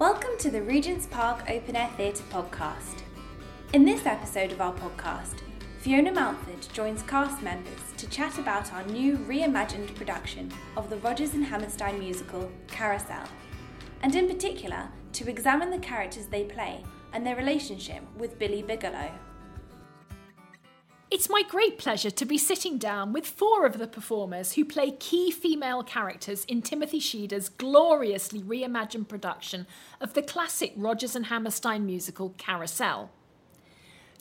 Welcome to the Regent's Park Open Air Theatre podcast. In this episode of our podcast, Fiona Mountford joins cast members to chat about our new reimagined production of the Rodgers and Hammerstein musical Carousel, and in particular to examine the characters they play and their relationship with Billy Bigelow. It's my great pleasure to be sitting down with four of the performers who play key female characters in Timothy Sheader's gloriously reimagined production of the classic Rodgers and Hammerstein musical Carousel.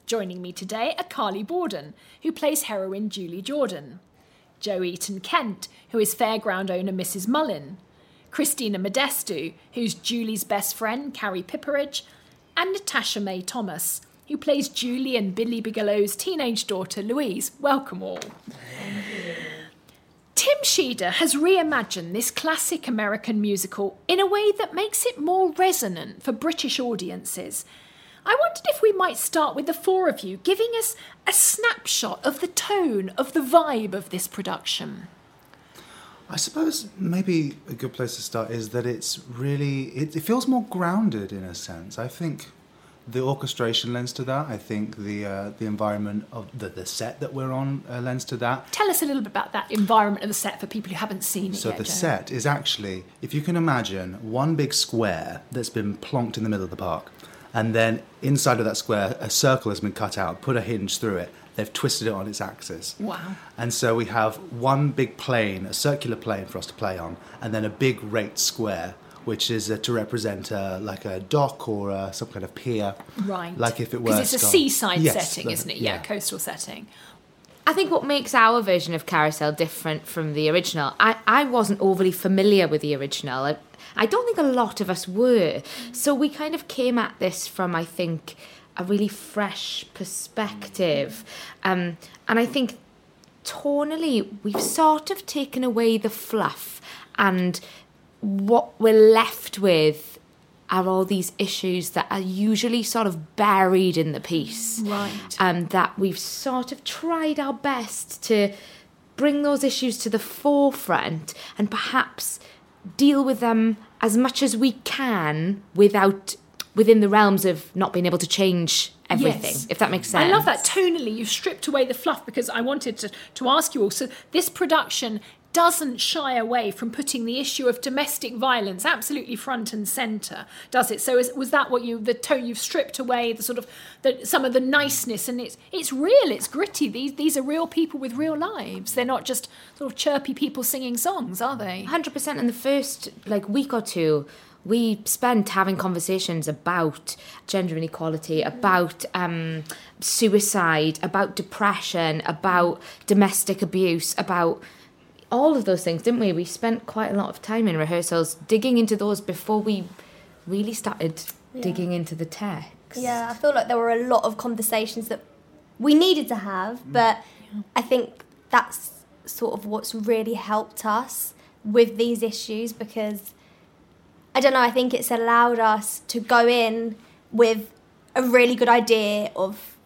Joining me today are Carly Bawden, who plays heroine Julie Jordan, Jo Eaton Kent, who is fairground owner Mrs. Mullin, Christina Modestou, who's Julie's best friend Carrie Pipperidge, and Natasha May Thomas, who plays Julie and Billy Bigelow's teenage daughter Louise. Welcome all. Tim Sheader has reimagined this classic American musical in a way that makes it more resonant for British audiences. I wondered if we might start with the four of you giving us a snapshot of the tone, of the vibe of this production. I suppose maybe a good place to start is that it's really, it, it feels more grounded in a sense. I think the orchestration lends to that. I think the uh, the environment of the, the set that we're on uh, lends to that. Tell us a little bit about that environment of the set for people who haven't seen it So yet. the Jo. set is actually, if you can imagine, one big square that's been plonked in the middle of the park, and then inside of that square, a circle has been cut out, put a hinge through it. They've twisted it on its axis. Wow. And so we have one big plane, a circular plane for us to play on, and then a big rate square, which is uh, to represent uh, like a dock or uh, some kind of pier. Right. Like if it were Because it's a Scotland. seaside Yes, setting, the- isn't it? Yeah, coastal setting. I think what makes our version of Carousel different from the original, I, I wasn't overly familiar with the original. I, I don't think a lot of us were. So we kind of came at this from, I think, a really fresh perspective. Um, and I think tonally, we've sort of taken away the fluff and what we're left with are all these issues that are usually sort of buried in the piece. Right. Um, that we've sort of tried our best to bring those issues to the forefront and perhaps deal with them as much as we can without within the realms of not being able to change everything Yes. if that makes sense I love that tonally. You've stripped away the fluff because I wanted to, to ask you all. So, this production doesn't shy away from putting the issue of domestic violence absolutely front and centre, does it? So, is, was that what you, the tone you've stripped away, the sort of, the, some of the niceness, and it's it's real, it's gritty. These these are real people with real lives. They're not just sort of chirpy people singing songs, are they? 100% in the first like week or two we spent having conversations about gender inequality about um, suicide about depression about domestic abuse about all of those things didn't we? We spent quite a lot of time in rehearsals digging into those before we really started digging into the text. Yeah, I feel like there were a lot of conversations that we needed to have, mm. but I think that's sort of what's really helped us with these issues because I don't know, I think it's allowed us to go in with a really good idea of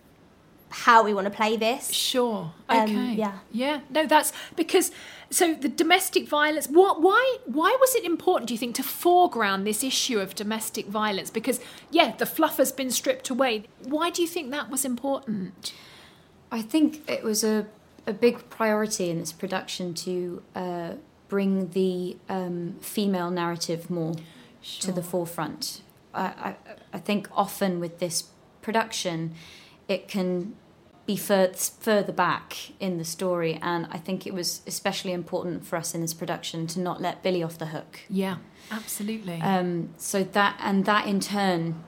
how we want to play this. Sure. Um, Okay. yeah. Yeah. No, that's because so the domestic violence. What? Why? Why was it important? Do you think to foreground this issue of domestic violence? Because yeah, the fluff has been stripped away. Why do you think that was important? I think it was a, a big priority in this production to uh, bring the um, female narrative more to the forefront. I, I, I think often with this production, it can be fur- further back in the story, and I think it was especially important for us in this production to not let Billy off the hook. Yeah, absolutely. Um, so that and that in turn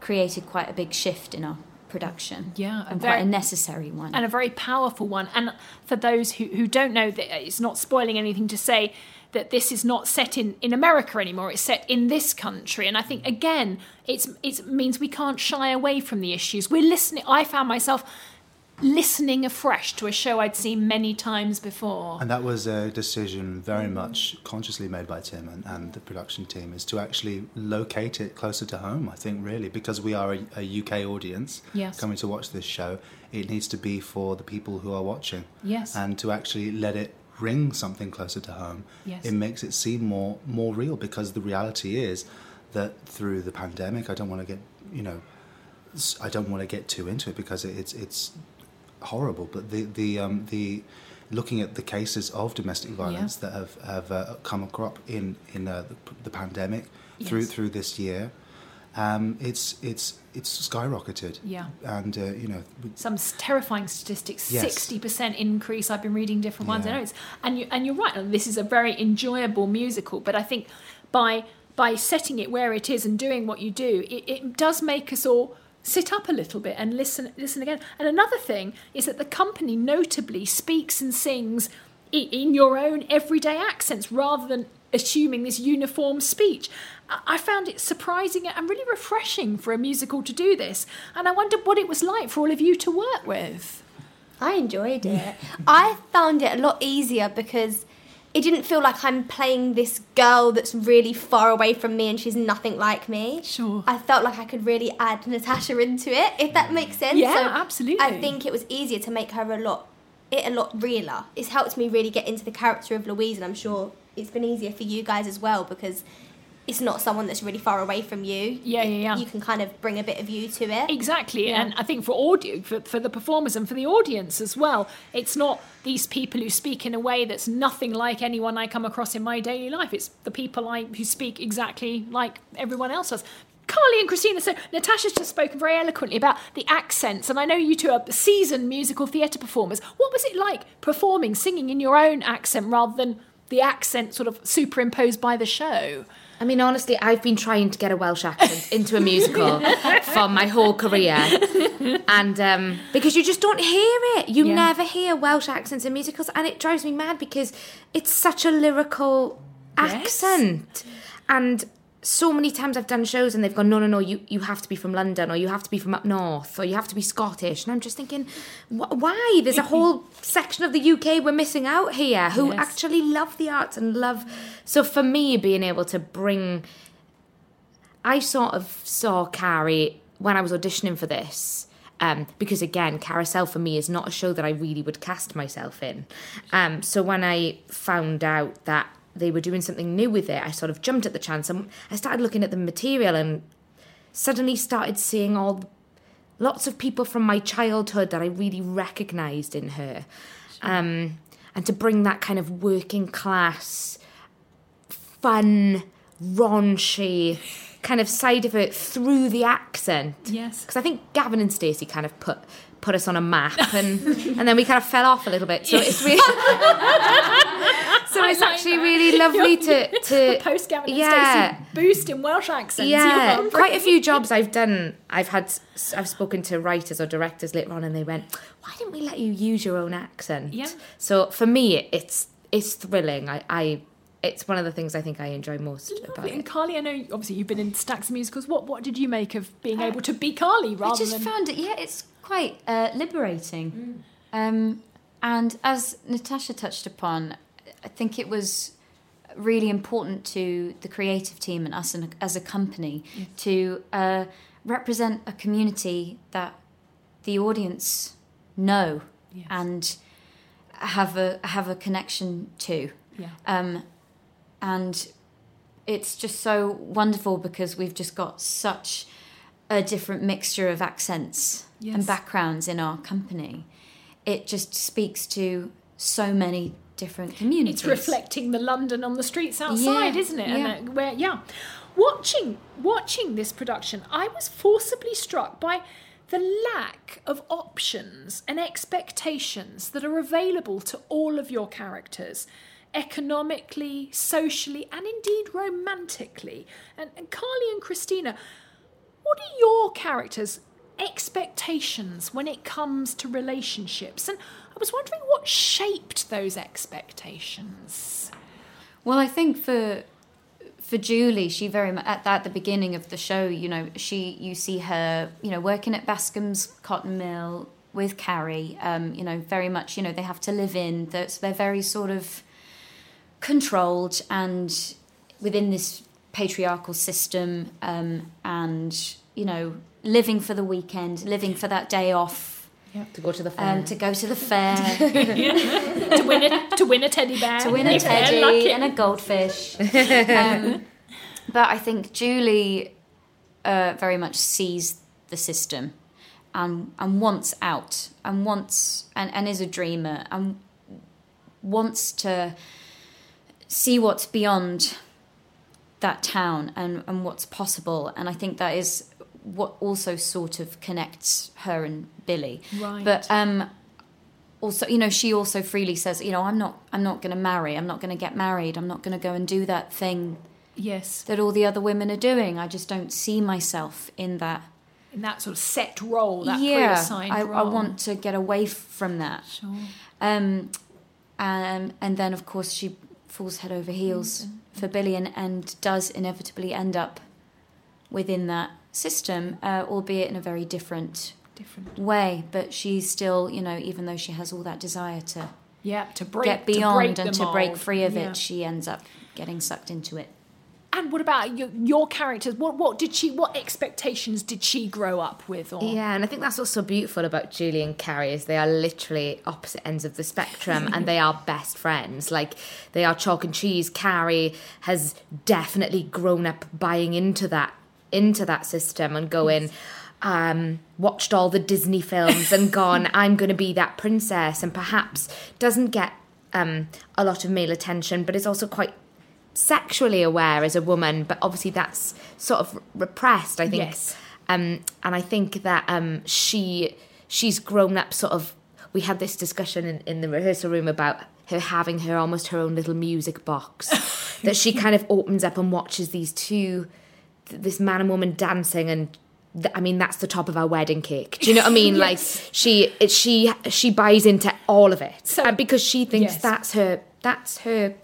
created quite a big shift in our production. Yeah, and very- quite a necessary one. and a very powerful one. And for those who, who don't know, that it's not spoiling anything to say that this is not set in, in America anymore. It's set in this country, and I think again, it's it means we can't shy away from the issues. We're listening. I found myself listening afresh to a show I'd seen many times before. And that was a decision very much consciously made by Tim and, and the production team is to actually locate it closer to home, I think, really, because we are a, a UK audience Yes. coming to watch this show. It needs to be for the people who are watching. Yes. And to actually let it ring something closer to home, Yes. it makes it seem more more real because the reality is that through the pandemic, I don't want to get you know, I don't want to get too into it because it's it's horrible. But the the um, the looking at the cases of domestic violence that have have uh, come crop in in uh, the, the pandemic through Yes. through this year, um, it's it's it's skyrocketed. Yeah. and uh, you know. we- some terrifying statistics Yes. 60% increase i've been reading different ones i know it's and you and you're right this is a very enjoyable musical but i think by by setting it where it is and doing what you do it, it does make us all sit up a little bit and listen listen again and another thing is that the company notably speaks and sings in your own everyday accents rather than assuming this uniform speech. I found it surprising and really refreshing for a musical to do this, and I wondered what it was like for all of you to work with. I enjoyed it. I found it a lot easier because it didn't feel like I'm playing this girl that's really far away from me and she's nothing like me. Sure. I felt like I could really add Natasha into it, if that makes mm. sense. Yeah, so absolutely. I think it was easier to make her a lot it a lot realer. It's helped me really get into the character of Louise and I'm sure it's been easier for you guys as well because it's not someone that's really far away from you. Yeah, yeah, yeah. You can kind of bring a bit of you to it. Exactly, Yeah. and I think for audio, for, for the performers and for the audience as well, it's not these people who speak in a way that's nothing like anyone I come across in my daily life. It's the people I who speak exactly like everyone else does. Carly and Christina, so Natasha's just spoken very eloquently about the accents, and I know you two are seasoned musical theatre performers. What was it like performing, singing in your own accent rather than the accent sort of superimposed by the show? I mean, honestly, I've been trying to get a Welsh accent into a musical for my whole career, and um, because you just don't hear it, you Yeah. never hear Welsh accents in musicals, and it drives me mad because it's such a lyrical Yes. accent, and so many times I've done shows and they've gone, no, no, no, you, you have to be from London or you have to be from up north or you have to be Scottish. And I'm just thinking, wh- why? There's a whole section of the UK we're missing out here who Yes. actually love the arts and love. So for me, being able to bring. I sort of saw Carrie when I was auditioning for this. Um, because again, Carousel for me is not a show that I really would cast myself in. Um, so when I found out that they were doing something new with it, I sort of jumped at the chance and I started looking at the material and suddenly started seeing all lots of people from my childhood that I really recognised in her. Um, and to bring that kind of working class, fun, raunchy kind of side of it through the accent. Yes. Because I think Gavin and Stacey kind of put put us on a map and and then we kind of fell off a little bit. So it's really It's actually really lovely to to Post Gavin yeah. Boost in Welsh accents. Yeah, quite a few jobs I've done. I've had, I've spoken to writers or directors later on, and they went, "Why didn't we let you use your own accent?" Yeah. So for me, it's it's thrilling. I, I, it's one of the things I think I enjoy most about Lovely. And. Carly, I know obviously you've been in stacks of musicals. What what did you make of being able to be Carly rather I just than found it, yeah, it's quite uh, liberating. Um, and as Natasha touched upon, I think it was really important to the creative team and us and as a company to uh, represent a community that the audience know Yes. and have a have a connection to. yeah. Um, and it's just so wonderful because we've just got such a different mixture of accents Yes. and backgrounds in our company. It just speaks to so many different communities. It's reflecting the London on the streets outside, Yeah, isn't it? yeah. And where yeah, watching watching this production, I was forcibly struck by the lack of options and expectations that are available to all of your characters economically, socially, and indeed romantically. And, and Carly and Christina, what are your characters' expectations when it comes to relationships? And I was wondering what shaped those expectations. Well, I think for for Julie, she very much at, at the beginning of the show, you know, she you see her, you know, working at Bascombe's cotton mill with Carrie. Um, you know, very much, you know, they have to live in. They're, so they're very sort of controlled and within this patriarchal system, um, and you know, living for the weekend, living for that day off. To go to the fair. Um, to go to the fair, to win a to win a teddy bear. to win a teddy and a goldfish. um, but I think Julie uh, very much sees the system and and wants out and wants and, and is a dreamer and wants to see what's beyond that town and, and what's possible. And I think that is what also sort of connects her and Billy. Right. But um, also, you know, she also freely says, you know, I'm not, I'm not going to marry. I'm not going to get married. I'm not going to go and do that thing yes. that all the other women are doing. I just don't see myself in that. In that sort of set role, that yeah, I, role. I want to get away from that. Sure. Um, and and then of course she falls head over heels for Billy and, and does inevitably end up within that system, uh, albeit in a very different Different. way. But she's still, you know, even though she has all that desire to Yeah, to break get to beyond break and the to break free of Yeah. it, she ends up getting sucked into it. And what about your, your characters? What what did she? What expectations did she grow up with? Or Yeah, and I think that's what's so beautiful about Julie and Carrie is they are literally opposite ends of the spectrum and they are best friends. Like they are chalk and cheese. Carrie has definitely grown up buying into that into that system and going um watched all the Disney films and gone I'm going to be that princess and perhaps doesn't get um a lot of male attention but is also quite sexually aware as a woman but obviously that's sort of repressed I think Yes. um, and I think that um, she she's grown up sort of. We had this discussion in, in the rehearsal room about her having her almost her own little music box that she kind of opens up and watches these two, this man and woman dancing and. I mean that's the top of our wedding cake. Do you know what I mean? Like she, she, she buys into all of it, So- and because she thinks Yes. that's her, that's her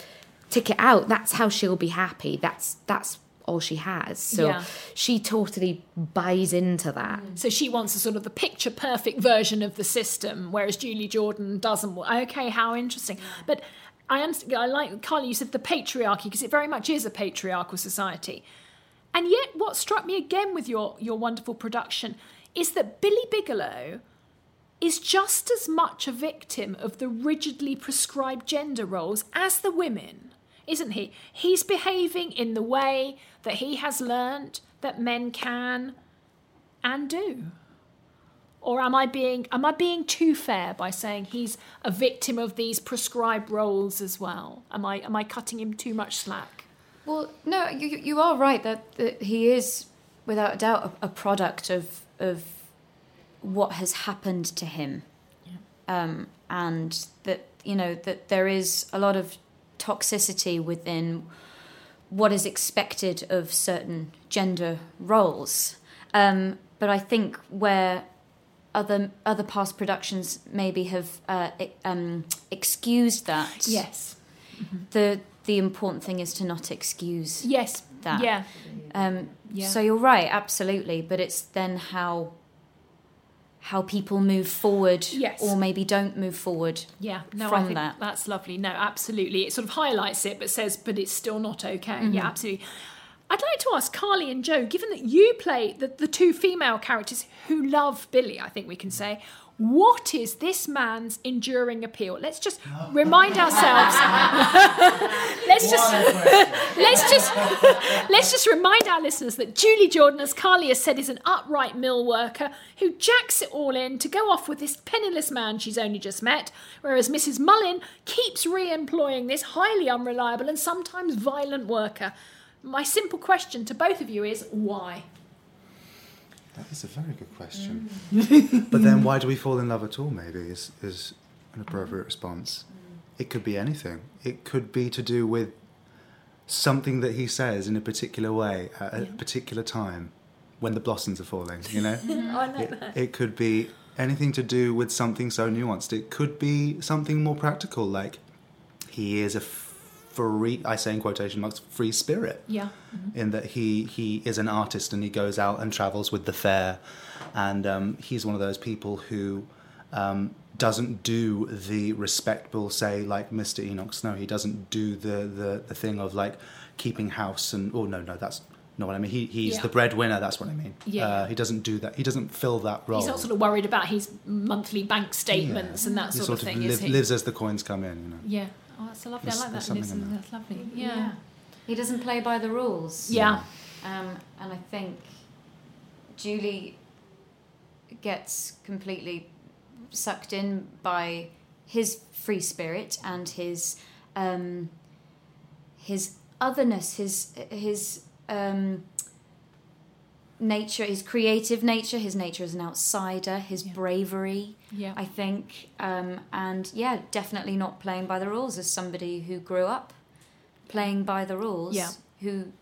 ticket out. That's how she'll be happy. That's that's all she has. So Yeah. she totally buys into that. Mm. So she wants a sort of the picture perfect version of the system, whereas Julie Jordan doesn't. Okay, how interesting. But I understand. I like Carly. You said the patriarchy because it very much is a patriarchal society. And yet, what struck me again with your your wonderful production is that Billy Bigelow is just as much a victim of the rigidly prescribed gender roles as the women, isn't he? He's behaving in the way that he has learnt that men can and do. Or am I being am I being too fair by saying he's a victim of these prescribed roles as well? Am I am I cutting him too much slack? Well, no, you, you are right that, that he is, without a doubt, a, a product of of what has happened to him, um, and that you know that there is a lot of toxicity within what is expected of certain gender roles. Um, but I think where other other past productions maybe have uh, um, excused that. Yes. The the important thing is to not excuse Yes. that. Yeah. Um, Yeah. So you're right, absolutely. But it's then how how people move forward, Yes. or maybe don't move forward. Yeah, no, I think that. that's lovely. No, absolutely. It sort of highlights it, but says, but it's still not okay. Mm-hmm. Yeah, absolutely. I'd like to ask Carly and Jo, given that you play the, the two female characters who love Billy, I think we can say, what is this man's enduring appeal? Let's just remind ourselves. let's just let's just let's just remind our listeners that Julie Jordan, as Carly has said, is an upright mill worker who jacks it all in to go off with this penniless man she's only just met, whereas Mrs. Mullin keeps re-employing this highly unreliable and sometimes violent worker. My simple question to both of you is why? That is a very good question. Mm. but then, why do we fall in love at all? Maybe is is an appropriate response. It could be anything. It could be to do with something that he says in a particular way at a particular time when the blossoms are falling. You know, oh, I know it, it could be anything to do with something so nuanced. It could be something more practical, like he is a free. I say in quotation marks, free spirit Yeah. in that he he is an artist and he goes out and travels with the fair, and um, he's one of those people who um, doesn't do the respectable, say like Mr. Enoch Snow. He doesn't do the the, the thing of like keeping house and oh no no that's not what I mean. He he's Yeah. the breadwinner. That's what I mean. Yeah. Uh, he doesn't do that. He doesn't fill that role. He's not sort of worried about his monthly bank statements and that sort, sort of thing, live- is he? lives as the coins come in. You know. Yeah. Oh, that's so lovely. There's- I like that. something in that. That's lovely. Yeah. He doesn't play by the rules. Yeah. Um, and I think Julie gets completely sucked in by his free spirit and his um, his otherness, his his um, nature, his creative nature, his nature as an outsider, his Yeah. bravery. Yeah. I think, um, and yeah, definitely not playing by the rules as somebody who grew up playing by the rules, Yeah. who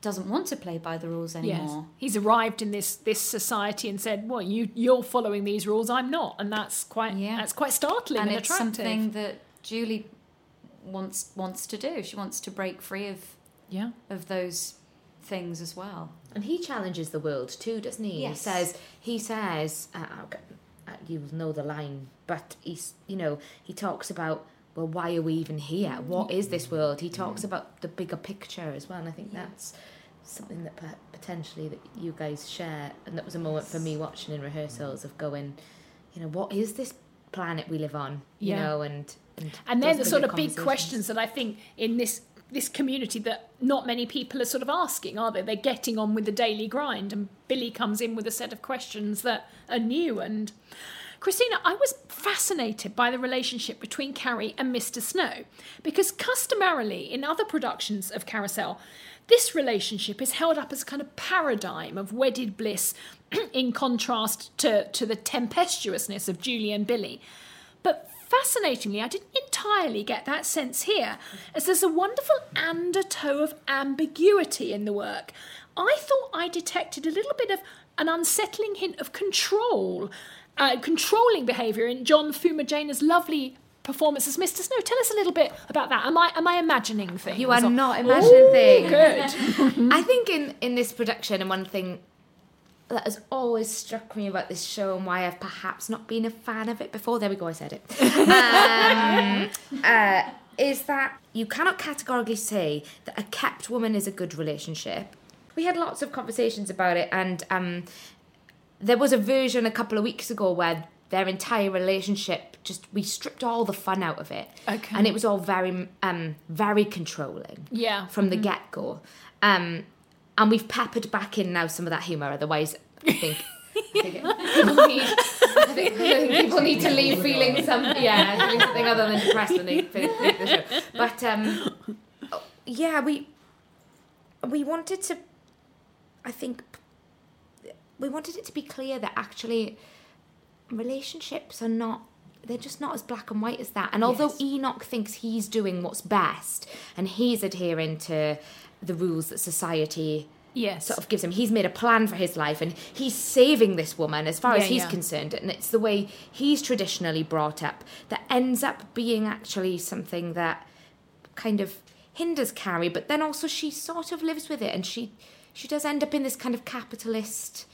doesn't want to play by the rules anymore. He's arrived in this this society and said, "Well, you you're following these rules, I'm not," and that's quite Yeah. that's quite startling and, and it's attractive. something that Julie wants wants to do. She wants to break free of yeah, of those things as well. And he challenges the world too, doesn't he? Yes. He says, he says, uh, I'll uh, you know the line, but he's, you know, he talks about, well, why are we even here? What is this world? He talks about the bigger picture as well, and I think that's something that potentially that you guys share, and that was a moment for me watching in rehearsals of going, you know, what is this planet we live on? You Yeah. know, and and, and they're the sort of big questions that I think in this this community that not many people are sort of asking, are they? They're getting on with the daily grind, and Billy comes in with a set of questions that are new. And Christina, I was fascinated by the relationship between Carrie and Mr. Snow because customarily in other productions of Carousel, this relationship is held up as a kind of paradigm of wedded bliss in contrast to, to the tempestuousness of Julie and Billy. But fascinatingly, I didn't entirely get that sense here, as there's a wonderful undertow of ambiguity in the work. I thought I detected a little bit of an unsettling hint of control, uh, controlling behaviour in John Pfumojena's lovely performance as Mr. Snow. Tell us a little bit about that. Am I am I imagining things? You are Or- not imagining Ooh, things. Good. I think in, in this production, and one thing that has always struck me about this show and why I've perhaps not been a fan of it before, there we go, I said it, um, uh, is that you cannot categorically say that a kept woman is a good relationship. We had lots of conversations about it, and um, there was a version a couple of weeks ago where their entire relationship just we stripped all the fun out of it Okay. and it was all very um very controlling Yeah. from the get go. Um, and we've peppered back in now some of that humour. Otherwise, I think, I think people need. I think, I think people need to leave feeling some yeah feeling something other than depressed when they finish the show. But um, yeah, we we wanted to. I think we wanted it to be clear that actually relationships are not they're just not as black and white as that. And although Yes. Enoch thinks he's doing what's best and he's adhering to the rules that society Yes. sort of gives him, he's made a plan for his life and he's saving this woman as far as he's yeah. concerned. And it's the way he's traditionally brought up that ends up being actually something that kind of hinders Carrie, but then also she sort of lives with it and she she does end up in this kind of capitalist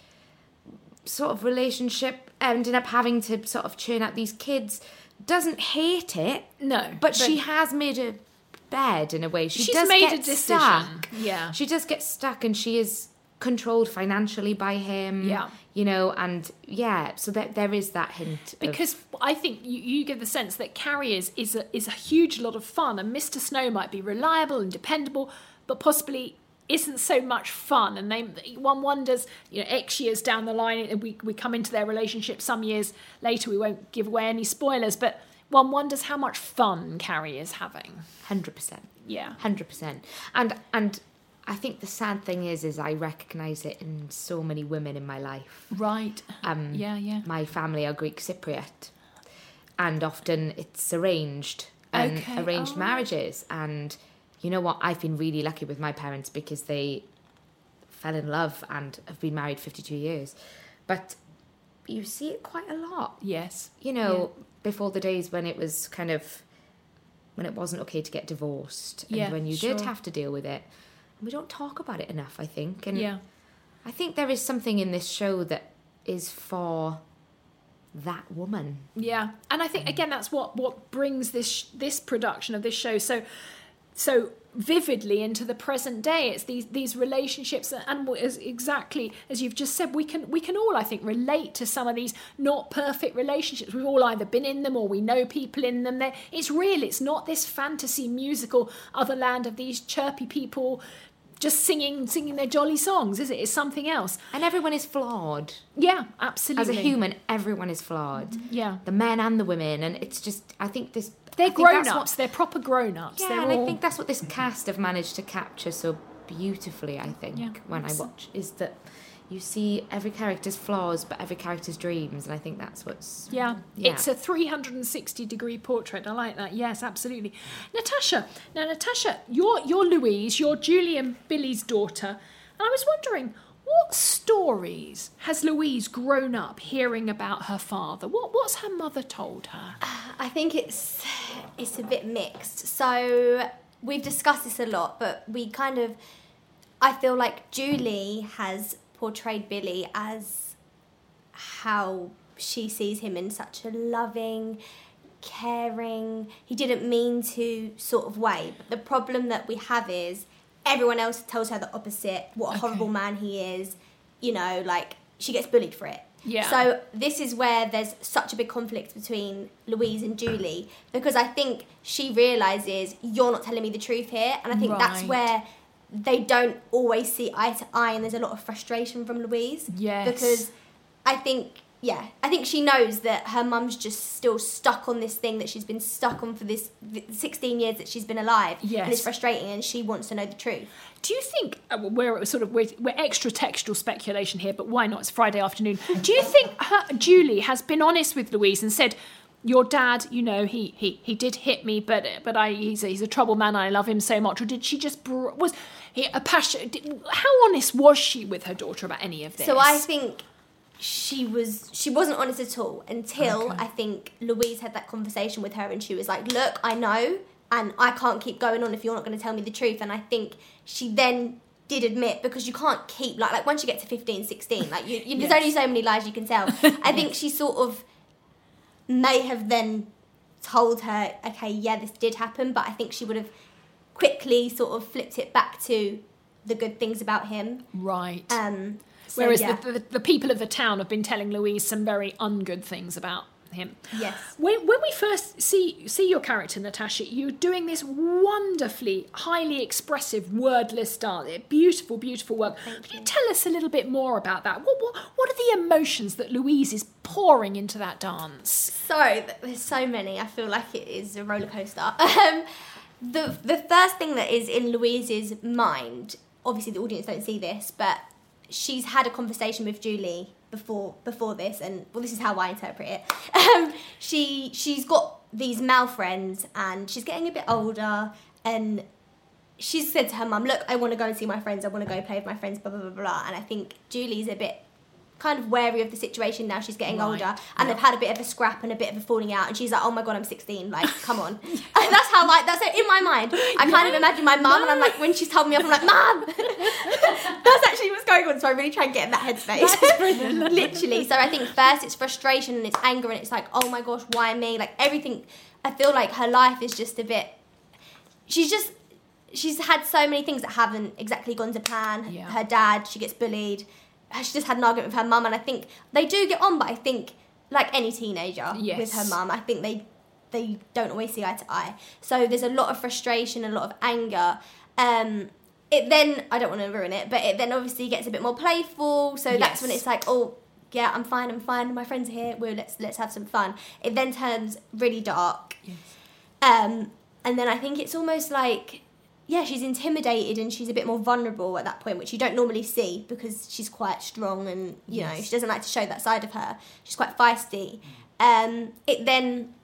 sort of relationship, ending up having to sort of churn out these kids. Doesn't hate it, no. but, she has made a bed in a way. She She's does made get a decision. stuck. Yeah. She does get stuck, and she is controlled financially by him. Yeah. you know, and yeah, so that there is that hint. of- because I think you, you get the sense that Carriers is is a, is a huge lot of fun, and Mr. Snow might be reliable and dependable, but possibly isn't so much fun. And they one wonders, you know, X years down the line, we we come into their relationship some years later. We won't give away any spoilers, but one wonders how much fun Carrie is having. hundred percent. Yeah. hundred percent. And and I think the sad thing is, is I recognise it in so many women in my life. Right. Um, Yeah. Yeah. my family are Greek Cypriot, and often it's arranged and Okay, arranged oh. marriages. And you know what? I've been really lucky with my parents because they fell in love and have been married fifty two years. But you see it quite a lot. Yes. You know, before the days when it was kind of when it wasn't okay to get divorced, and Yeah, when you did have to deal with it. And we don't talk about it enough, I think. And Yeah. I think there is something in this show that is for that woman. Yeah, and I think mm. again that's what what brings this sh- this production of this show. So, so vividly into the present day. It's these these relationships and as exactly as you've just said we can we can all i think relate to some of these not perfect relationships. We've all either been in them or we know people in them. They're, it's real. It's not this fantasy musical other land of these chirpy people just singing singing their jolly songs is it? It's something else. And everyone is flawed. yeah absolutely As a human, everyone is flawed. Mm-hmm. yeah. The men and the women, and it's just I think this they're grown what- ups they're proper grown ups Yeah, they're and all, I think that's what this cast have managed to capture so beautifully. I think Yeah, when I watch is that you see every character's flaws, but every character's dreams, and I think that's what's Yeah, Yeah. it's a 360 degree portrait. I like that. Yes, absolutely. Natasha, now Natasha, you're you're Louise, you're Julie and Billy's daughter, and I was wondering what stories has Louise grown up hearing about her father? What what's her mother told her? Uh, I think it's it's a bit mixed. So we've discussed this a lot, but we kind of I feel like Julie has portrayed Billy as how she sees him in such a loving, caring, he didn't mean to sort of way. But the problem that we have is everyone else tells her the opposite, what a horrible man he is, you know, like she gets bullied for it. Yeah. So this is where there's such a big conflict between Louise and Julie because I think she realizes you're not telling me the truth here, and I think that's where they don't always see eye to eye, and there's a lot of frustration from Louise. Yes. Because I think, yeah, I think she knows that her mum's just still stuck on this thing that she's been stuck on for this th- 16 years that she's been alive. Yes. And it's frustrating, and she wants to know the truth. Do you think uh, we're sort of we're, we're extra textual speculation here, but why not? It's Friday afternoon. Do you think her, Julie has been honest with Louise and said, "Your dad, you know, he he, he did hit me, but but I he's a, he's a troubled man. I love him so much." Or did she just br- was a passion? How honest was she with her daughter about any of this? So I think she was she wasn't honest at all until Okay. I think Louise had that conversation with her and she was like, "Look, I know and I can't keep going on if you're not going to tell me the truth." And I think she then did admit because you can't keep like like once you get to 15 16 like you, you, there's Yes. only so many lies you can tell i think she sort of may have then told her okay yeah this did happen but i think she would have quickly sort of flipped it back to the good things about him right. um so, Whereas yeah. the, the the people of the town have been telling Louise some very ungood things about him. Yes. When, when we first see see your character Natasha, you're doing this wonderfully, highly expressive, wordless dance. Beautiful, beautiful work. Thank Can you you. tell us a little bit more about that? What, what what are the emotions that Louise is pouring into that dance? So there's so many. I feel like it is a roller coaster. The the first thing that is in Louise's mind, obviously the audience don't see this, but she's had a conversation with Julie before before this, and well, this is how I interpret it. Um, she she's got these male friends, and she's getting a bit older, and she's said to her mum, "Look, I want to go and see my friends. I want to go play with my friends." Blah blah blah blah. And I think Julie's a bit kind of wary of the situation now. She's getting Right, older, and they've had a bit of a scrap and a bit of a falling out. And she's like, "Oh my god, I'm 16. Like, come on." and that's how like that's it in my mind. I kind of imagine my mum, and I'm like, when she's told me off, I'm like, "Mum." that's actually what's going on. So I really try and get in that headspace. Literally. So I think first it's frustration and it's anger and it's like, "Oh my gosh, why me?" Like everything. I feel like her life is just a bit. She's just she's had so many things that haven't exactly gone to plan. Yeah. Her dad, she gets bullied. She just had an argument with her mum, and I think they do get on. But I think, like any teenager with her mum, I think they they don't always see eye to eye. So there's a lot of frustration, a lot of anger. Um, it then I don't want to ruin it, but it then obviously gets a bit more playful. So that's when it's like, oh yeah, I'm fine, I'm fine. My friends are here. Well, let's let's have some fun. It then turns really dark. Um, and then I think it's almost like, yeah, she's intimidated and she's a bit more vulnerable at that point, which you don't normally see because she's quite strong and you know she doesn't like to show that side of her. She's quite feisty. Um, it then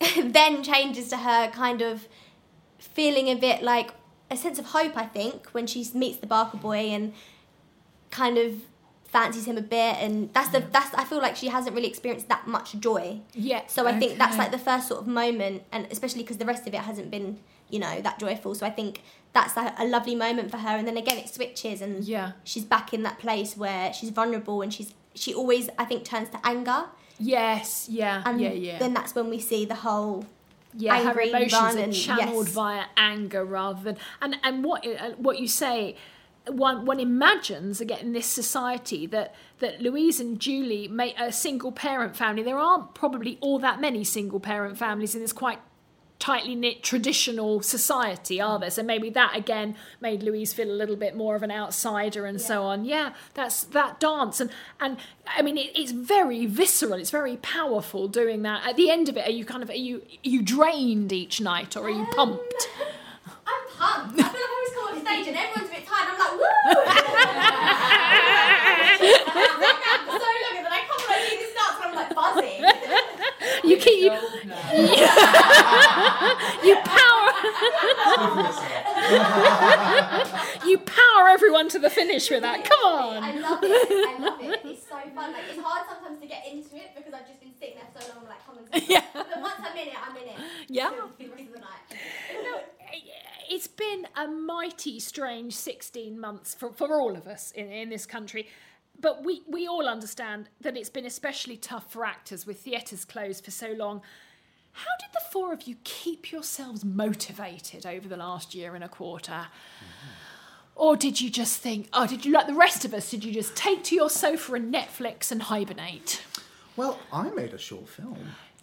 then changes to her kind of feeling a bit like a sense of hope. I think when she meets the Barker boy and kind of fancies him a bit, and that's the that's I feel like she hasn't really experienced that much joy. Yeah. So I think that's like the first sort of moment, and especially because the rest of it hasn't been, you know, that joyful. So I think that's like a lovely moment for her. And then again, it switches, and Yeah. she's back in that place where she's vulnerable, and she's she always I think turns to anger, Yes. Yeah. and yeah. Yeah. then that's when we see the whole yeah, angry her emotions are channeled yes. via anger rather than and and what uh, what you say. One, one imagines again in this society that that Louise and Julie make a single parent family. There aren't probably all that many single parent families in this quite tightly knit traditional society, are there? So maybe that again made Louise feel a little bit more of an outsider and so on. Yeah, that's that dance and and I mean it, it's very visceral. It's very powerful doing that. At the end of it, are you kind of are you are you drained each night or are you um, pumped? I'm pumped. I feel like I always come on stage and everyone's a bit tired. I'm like, woo! I'm like that for so long, and then I come on and do this dance, and I'm like buzzing. You keep you, you power you power everyone to the finish with that. Come on. I love it. I love it. It's so fun. Like it's hard sometimes to get into it because I've just been sitting there so long. Like, come on. Yeah. But once I'm in it, I'm in it. Yeah. For the rest of the night. Eh, it's been a mighty strange 16 months for, for all of us in, in this country. But we, we all understand that it's been especially tough for actors with theatres closed for so long. How did the four of you keep yourselves motivated over the last year and a quarter? Mm-hmm. Or did you just think, oh, did you, like the rest of us, did you just take to your sofa and Netflix and hibernate? Well, I made a short film.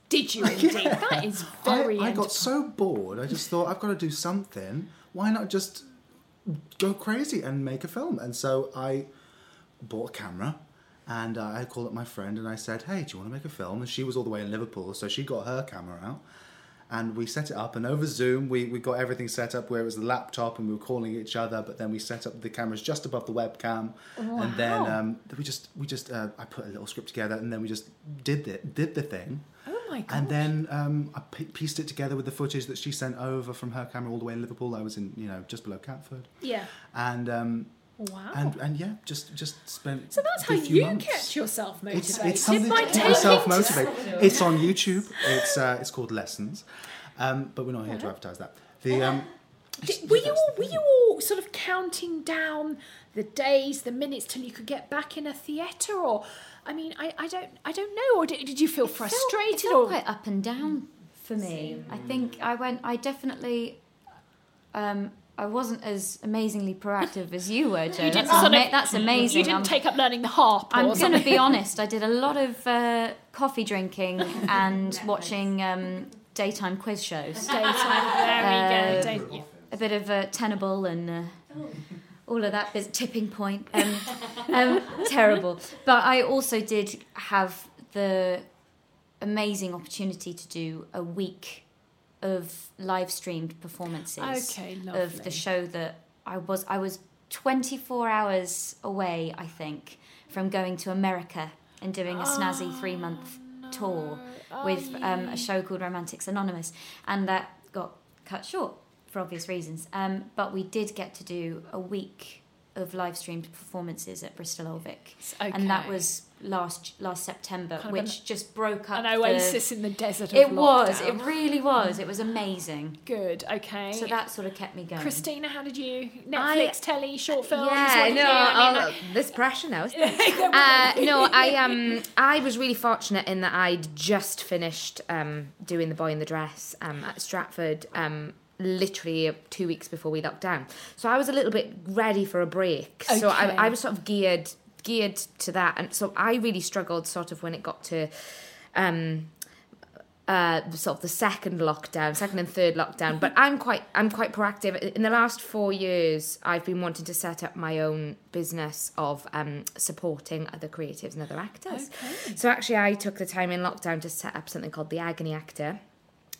Did you indeed? That is very I, I got so bored. I just thought I've got to do something. Why not just go crazy and make a film? And so I bought a camera and uh, I called up my friend and I said, "Hey, do you want to make a film?" And she was all the way in Liverpool, so she got her camera out. And we set it up, and over Zoom, we, we got everything set up where it was the laptop, and we were calling each other. But then we set up the cameras just above the webcam, and then um, we just we just uh, I put a little script together, and then we just did it, did the thing. Oh my god. And then um, I pieced it together with the footage that she sent over from her camera all the way in Liverpool. I was in, you know, just below Catford, yeah. and um, Wow. and and yeah, just just spent. So that's a how few you months. kept yourself It's, motivated it's something by to keep taking yourself motivated. It's on YouTube. It's uh, it's called Lessons, um, but we're not here to advertise that. The um, Did- were you all were you all sort of counting down the days, the minutes till you could get back in a theatre, or I mean, I, I don't I don't know, or did, did you feel frustrated, It felt or quite up and down for me. I think I went. I definitely. Um, I wasn't as amazingly proactive as you were, Jo. you didn't That's, ama- of that's amazing. You didn't I'm- take up learning the harp. I'm going to be honest. I did a lot of uh, coffee drinking and watching um, daytime quiz shows. Daytime, there we Uh, go. Day- A bit of uh, tenable and uh, all of that. bit tipping point. Um, um, terrible. But I also did have the amazing opportunity to do a week of live streamed performances Okay, of the show that I was. I was 24 hours away, I think, from going to America and doing a snazzy three month tour with um, a show called Romantics Anonymous, and that got cut short for obvious reasons. Um, but we did get to do a week of live streamed performances at Bristol Old Vic, and that was last last September, Kind which an- just broke up an the- oasis in the desert. Of It was. It really was. It was amazing. good. Okay. So that sort of kept me going. Christina, how did you Netflix, telly, short films? Yeah, no. I mean, I'll- this pressure now. isn't it? uh, no, I um, I was really fortunate in that I'd just finished um, doing the boy in the dress um, at Stratford. Um, literally two weeks before we locked down so i was a little bit ready for a break so I, I was sort of geared geared to that and so i really struggled sort of when it got to um uh, sort of the second lockdown, second and third lockdown. But I'm quite, I'm quite proactive. In the last four years, I've been wanting to set up my own business of um, supporting other creatives and other actors. Okay. So actually, I took the time in lockdown to set up something called the Agony Actor,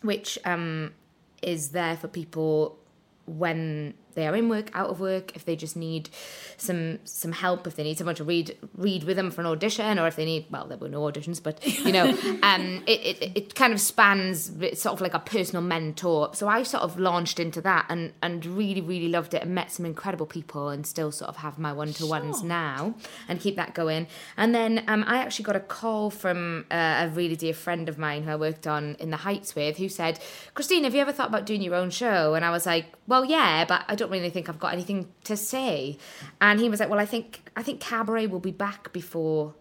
which um, is there for people when they are in work, out of work, if they just need some some help, if they need someone to read read with them for an audition, or if they need well, there were no auditions, but you know, um, it, it it kind of spans it's sort of like a personal mentor. So I sort of launched into that and and really really loved it and met some incredible people and still sort of have my one to ones Sure. now and keep that going. And then um, I actually got a call from uh, a really dear friend of mine who I worked on in the Heights with, who said, "Christine, have you ever thought about doing your own show?" And I was like, "Well, yeah, but I don't really think I've got anything to say." And he was like, "Well, I think I think cabaret will be back before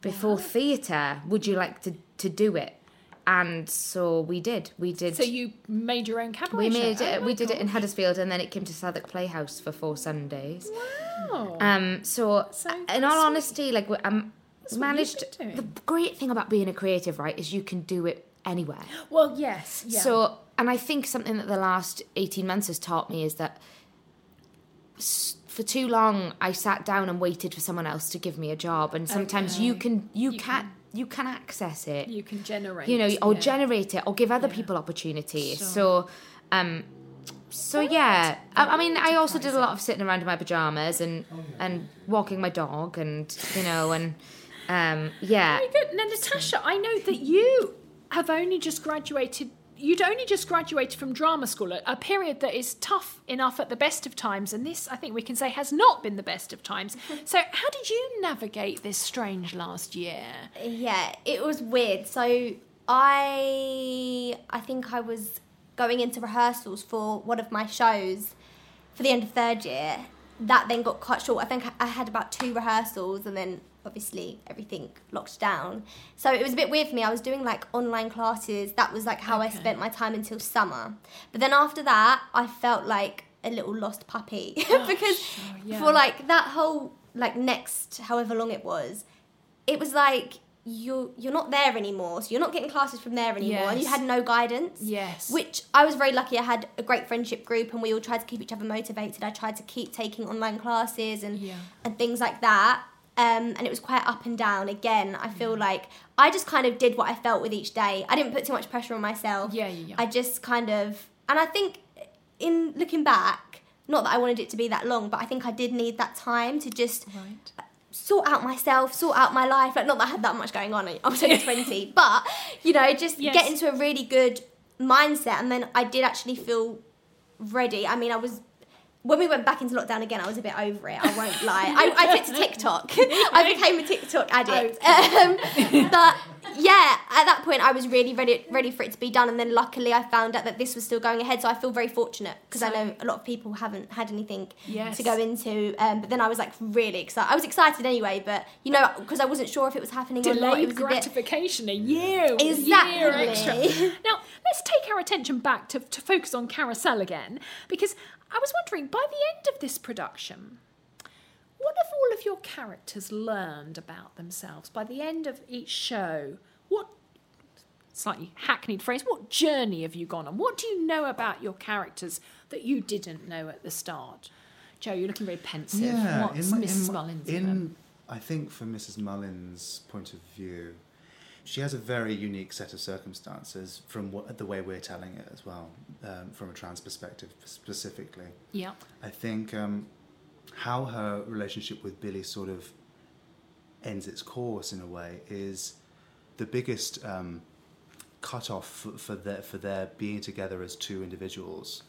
before theatre. Would you like to to do it?" and so we did. We did. So you made your own cabaret we made Oh it. my we did it in. Huddersfield, and then it came to Southwark Playhouse for four Sundays. Wow. Um, so, So in all honesty, like we- I'm what managed. The great thing about being a creative, right, is you can do it anywhere. well, yes. Yeah. So, and I think something that the last 18 months has taught me is that for too long I sat down and waited for someone else to give me a job and sometimes you can you, You can you can access it. you can generate. You know, or yeah. generate it or give other Yeah. people opportunities. Sure. So um so yeah, I, I mean, I also did a lot of sitting around in my pajamas and and walking my dog, and you know, and um, yeah, Very good. Now, Natasha, I know that you have only just graduated. You'd only just graduated from drama school, a, a period that is tough enough at the best of times, and this, I think we can say, has not been the best of times. So, how did you navigate this strange last year? Yeah, it was weird. So I I think I was going into rehearsals for one of my shows for the end of third year. That then got cut short. I think I had about two rehearsals and then obviously everything locked down. So it was a bit weird for me. I was doing like online classes. That was like how I spent my time until summer. But then after that, I felt like a little lost puppy oh, because sure, yeah. for like that whole like next however long it was, it was like you're you're not there anymore. So you're not getting classes from there anymore, and you had no guidance. Yes. Which I was very lucky. I had a great friendship group, and we all tried to keep each other motivated. I tried to keep taking online classes and Yeah. and things like that. Um, and it was quite up and down. Again, I feel like I just kind of did what I felt with each day. I didn't put too much pressure on myself. Yeah, yeah, yeah. I just kind of, and I think in looking back, not that I wanted it to be that long, but I think I did need that time to just Right. sort out myself, sort out my life. Like, not that I had that much going on. I was only 20, but, you know, just Yes. get into a really good mindset. And then I did actually feel ready. I mean, I was. When we went back into lockdown again, I was a bit over it. I won't lie. I, I took to TikTok. I became a TikTok addict. Um, but yeah, at that point, I was really ready ready for it to be done. And then luckily, I found out that this was still going ahead. So I feel very fortunate because I know a lot of people haven't had anything Yes. to go into. Um, but then I was like really excited. I was excited anyway, but you know, because I wasn't sure if it was happening or not. It Delayed was a bit. gratification, a year, a year Exactly. extra. Now, let's take our attention back to, to focus on Carousel again, because I was wondering, by the end of this production, what have all of your characters learned about themselves? By the end of each show, what slightly hackneyed phrase, what journey have you gone on? What do you know about your characters that you didn't know at the start? Joe, you're looking very pensive. What's my- Mrs. my- Mullins? In, I think from Mrs. Mullins' point of view, she has a very unique set of circumstances from what, the way we're telling it as well, um, from a trans perspective specifically. yeah. I think um, how her relationship with Billy sort of ends its course in a way is the biggest um, cut off for, for, their, for their being together as two individuals,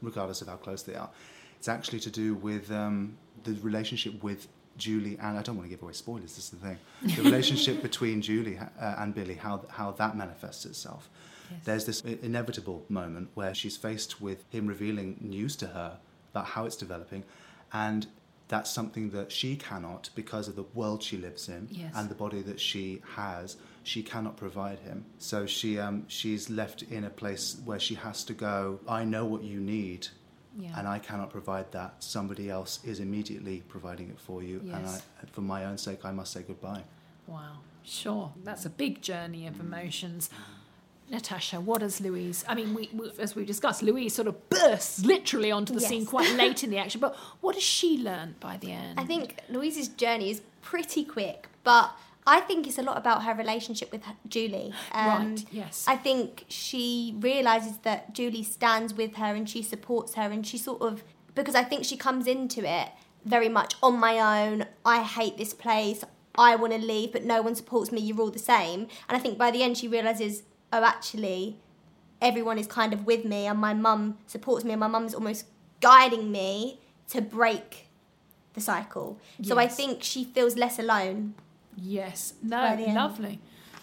regardless of how close they are. It's actually to do with um, the relationship with Julie and I don't want to give away spoilers. This is the thing. The relationship between Julie uh, and Billy, how how that manifests itself. There's this inevitable moment where she's faced with him revealing news to her about how it's developing, and that's something that she cannot because of the world she lives in Yes. and the body that she has. She cannot provide him, so she um, she's left in a place where she has to go. I know what you need, Yeah. and I cannot provide that. Somebody else is immediately providing it for you, and Yes. I, for my own sake, I must say goodbye. Wow, sure. That's a big journey of mm. emotions. Natasha, what does Louise? I mean, we, we, as we discussed, Louise sort of bursts literally onto the Yes. scene quite late in the action. But what has she learned by the end? I think Louise's journey is pretty quick, but I think it's a lot about her relationship with Julie. Um, Right, yes. I think she realizes that Julie stands with her and she supports her, and she sort of because I think she comes into it very much on my own. I hate this place. I want to leave, but no one supports me. You're all the same. And I think by the end she realizes, oh, actually, everyone is kind of with me, and my mum supports me, and my mum's almost guiding me to break the cycle. So I think she feels less alone. Yes, no, the end. lovely.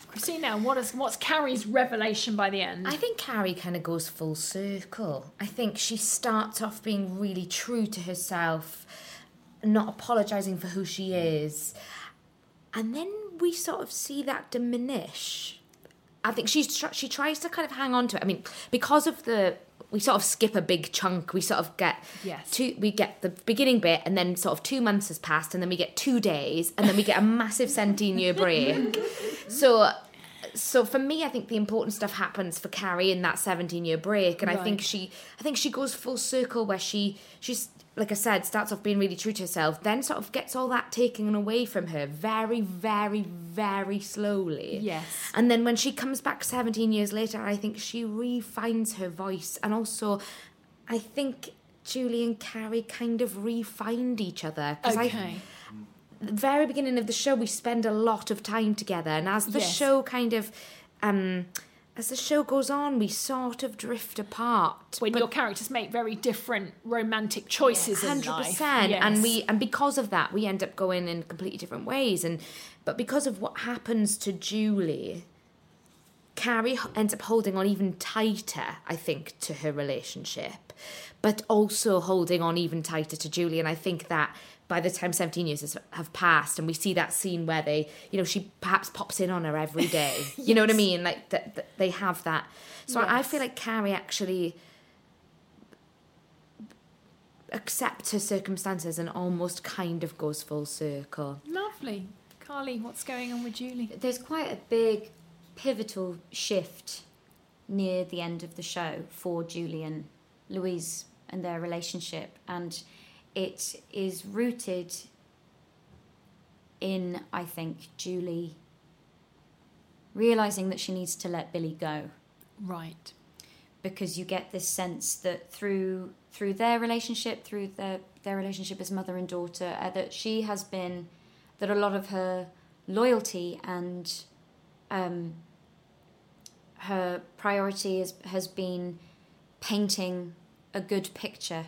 Christina, what is what's Carrie's revelation by the end? I think Carrie kind of goes full circle. I think she starts off being really true to herself, not apologising for who she is. And then we sort of see that diminish I think she's tr- she tries to kind of hang on to it. I mean, because of the we sort of skip a big chunk. We sort of get Yes. two. We get the beginning bit, and then sort of two months has passed, and then we get two days, and then we get a massive seventeen year break. so, so for me, I think the important stuff happens for Carrie in that seventeen year break, and I think she, I think she goes full circle where she, she's like I said, starts off being really true to herself, then sort of gets all that taken away from her very, very, very slowly. Yes. And then when she comes back 17 years later, I think she refines her voice. And also, I think Julie and Carrie kind of refined each other. 'Cause I, the very beginning of the show, we spend a lot of time together. And as the Yes. show kind of. Um, as the show goes on, we sort of drift apart. when your characters make very different romantic choices hundred percent. And we and because of that we end up going in completely different ways. And but because of what happens to julie carrie ends up holding on even tighter i think to her relationship but also holding on even tighter to julie. And i think that by the time 17 years has, have passed and we see that scene where they you know she perhaps pops in on her every day you know what i mean like that that they have that so I, I feel like carrie actually accepts her circumstances and almost kind of goes full circle. Lovely. Carly, what's going on with Julie? There's quite a big pivotal shift near the end of the show for Julie and Louise and their relationship, and it is rooted in, I think, Julie realizing that she needs to let Billy go Right. because you get this sense that through through their relationship, through their their relationship as mother and daughter, uh, that she has been that a lot of her loyalty and um, her priority is, has been painting a good picture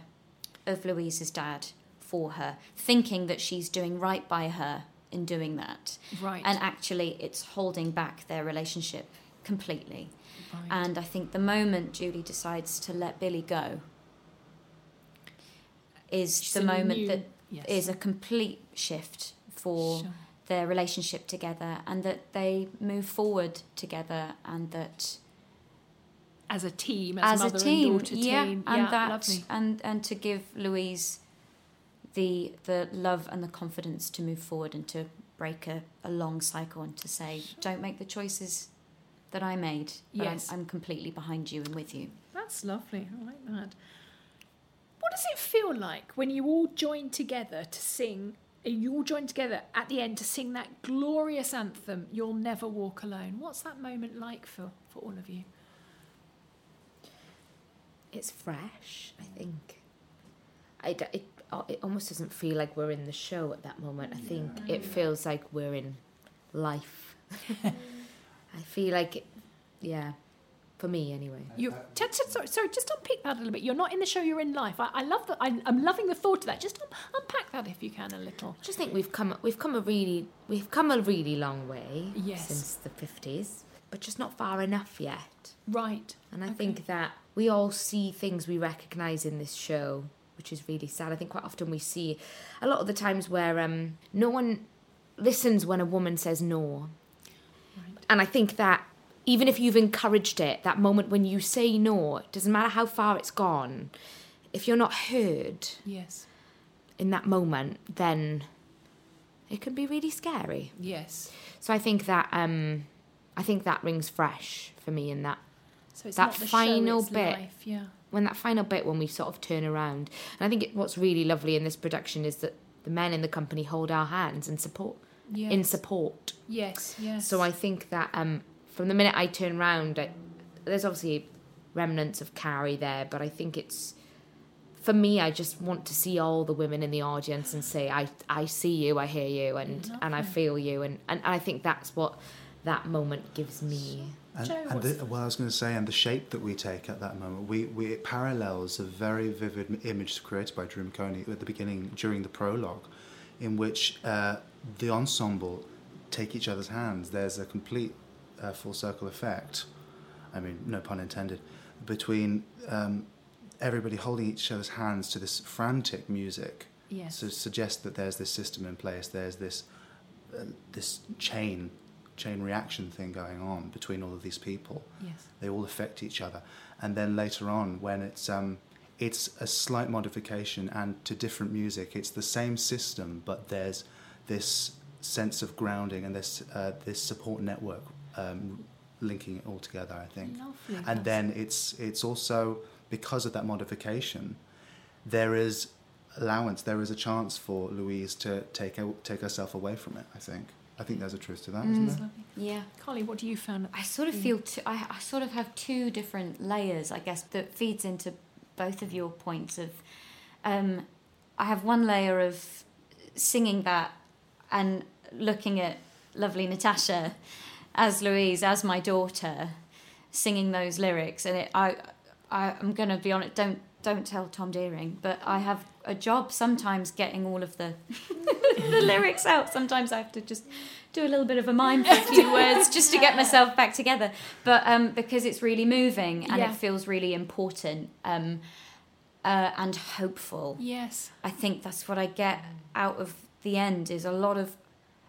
of Louise's dad for her, thinking that she's doing right by her in doing that. Right. And actually, it's holding back their relationship completely. Right. And I think the moment Julie decides to let Billy go is She's the moment new- that yes. is a complete shift for Sure. their relationship together and that they move forward together and that as a team, as, as, a team, and daughter yeah, team. and yeah, that lovely. and and to give Louise the the love and the confidence to move forward and to break a, a long cycle and to say, don't make the choices that I made, Yes. I'm, I'm completely behind you and with you. That's lovely. I like that. What does it feel like when you all join together to sing? Eh, you all join together at the end to sing that glorious anthem, "You'll Never Walk Alone." What's that moment like for for all of you? It's fresh, I think. I d it, uh, it almost doesn't feel like we're in the show at that moment. I think it feels like we're in life. I feel like, it, yeah, for me anyway. You, t- t- sorry, sorry, just unpick that a little bit. You're not in the show; you're in life. I, I love that. I'm, I'm loving the thought of that. Just un- unpack that if you can a little. I just think we've come we've come a really we've come a really long way Yes. since the fifties, but just not far enough yet. Right. And I Okay. think that we all see things we recognise in this show, which is really sad. I think quite often we see a lot of the times where um, no one listens when a woman says no. Right. And I think that even if you've encouraged it, that moment when you say no, it doesn't matter how far it's gone, if you're not heard Yes. in that moment, then it can be really scary. Yes. So I think that um, I think that rings fresh for me in that So it's That final show, bit. life. Yeah. when that final bit when we sort of turn around and i think it, what's really lovely in this production is that the men in the company hold our hands and support Yes. in support Yes. Yes. so i think that um from the minute i turn around I, there's obviously remnants of carrie there but i think it's for me i just want to see all the women in the audience and say i i see you i hear you and and i feel you and and i think that's what that moment gives me And, Joe, and the, well, I was going to say, and the shape that we take at that moment, we, we it parallels a very vivid image created by Drew McOnie at the beginning during the prologue, in which uh, the ensemble take each other's hands. There's a complete uh, full circle effect. I mean, no pun intended, between um, everybody holding each other's hands to this frantic music Yes. to suggest that there's this system in place. There's this uh, this chain chain reaction thing going on between all of these people. Yes. They all affect each other, and then later on, when it's um, it's a slight modification and to different music, it's the same system, but there's this sense of grounding and this uh, this support network um, linking it all together. I think, Lovely. and That's- then it's it's also because of that modification, there is allowance, there is a chance for Louise to take a, take herself away from it. I think. I think there's a truth to that, Mm. not there? Yeah. Carly, what do you find? I sort of feel t- I, I sort of have two different layers, I guess, that feeds into both of your points of um, I have one layer of singing that and looking at lovely Natasha as Louise, as my daughter, singing those lyrics, and it, I, I, I'm going to be honest. Don't don't tell Tom Deering, but I have a job sometimes getting all of the the lyrics out. Sometimes I have to just do a little bit of a mime for a few words just to get myself back together. But um, because it's really moving and Yeah. it feels really important um, uh, and hopeful. Yes. I think that's what I get out of the end is a lot of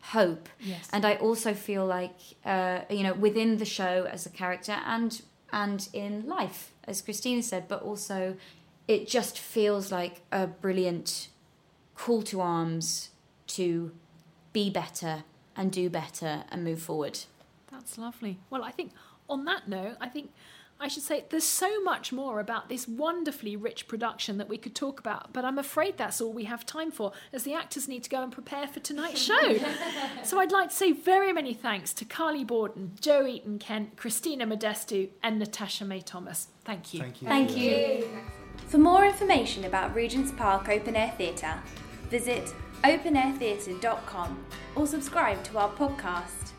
hope. Yes. And I also feel like uh, you know within the show as a character and and in life, as Christina said, but also it just feels like a brilliant call to arms to be better and do better and move forward. That's lovely. Well, I think on that note, I think I should say there's so much more about this wonderfully rich production that we could talk about, but I'm afraid that's all we have time for, as the actors need to go and prepare for tonight's show. so I'd like to say very many thanks to Carly Bawden, Joe Eaton Kent, Christina Modestou, and Natasha May Thomas. Thank you. Thank you. Thank you. For more information about Regent's Park Open Air Theatre, visit openairtheatre.com or subscribe to our podcast.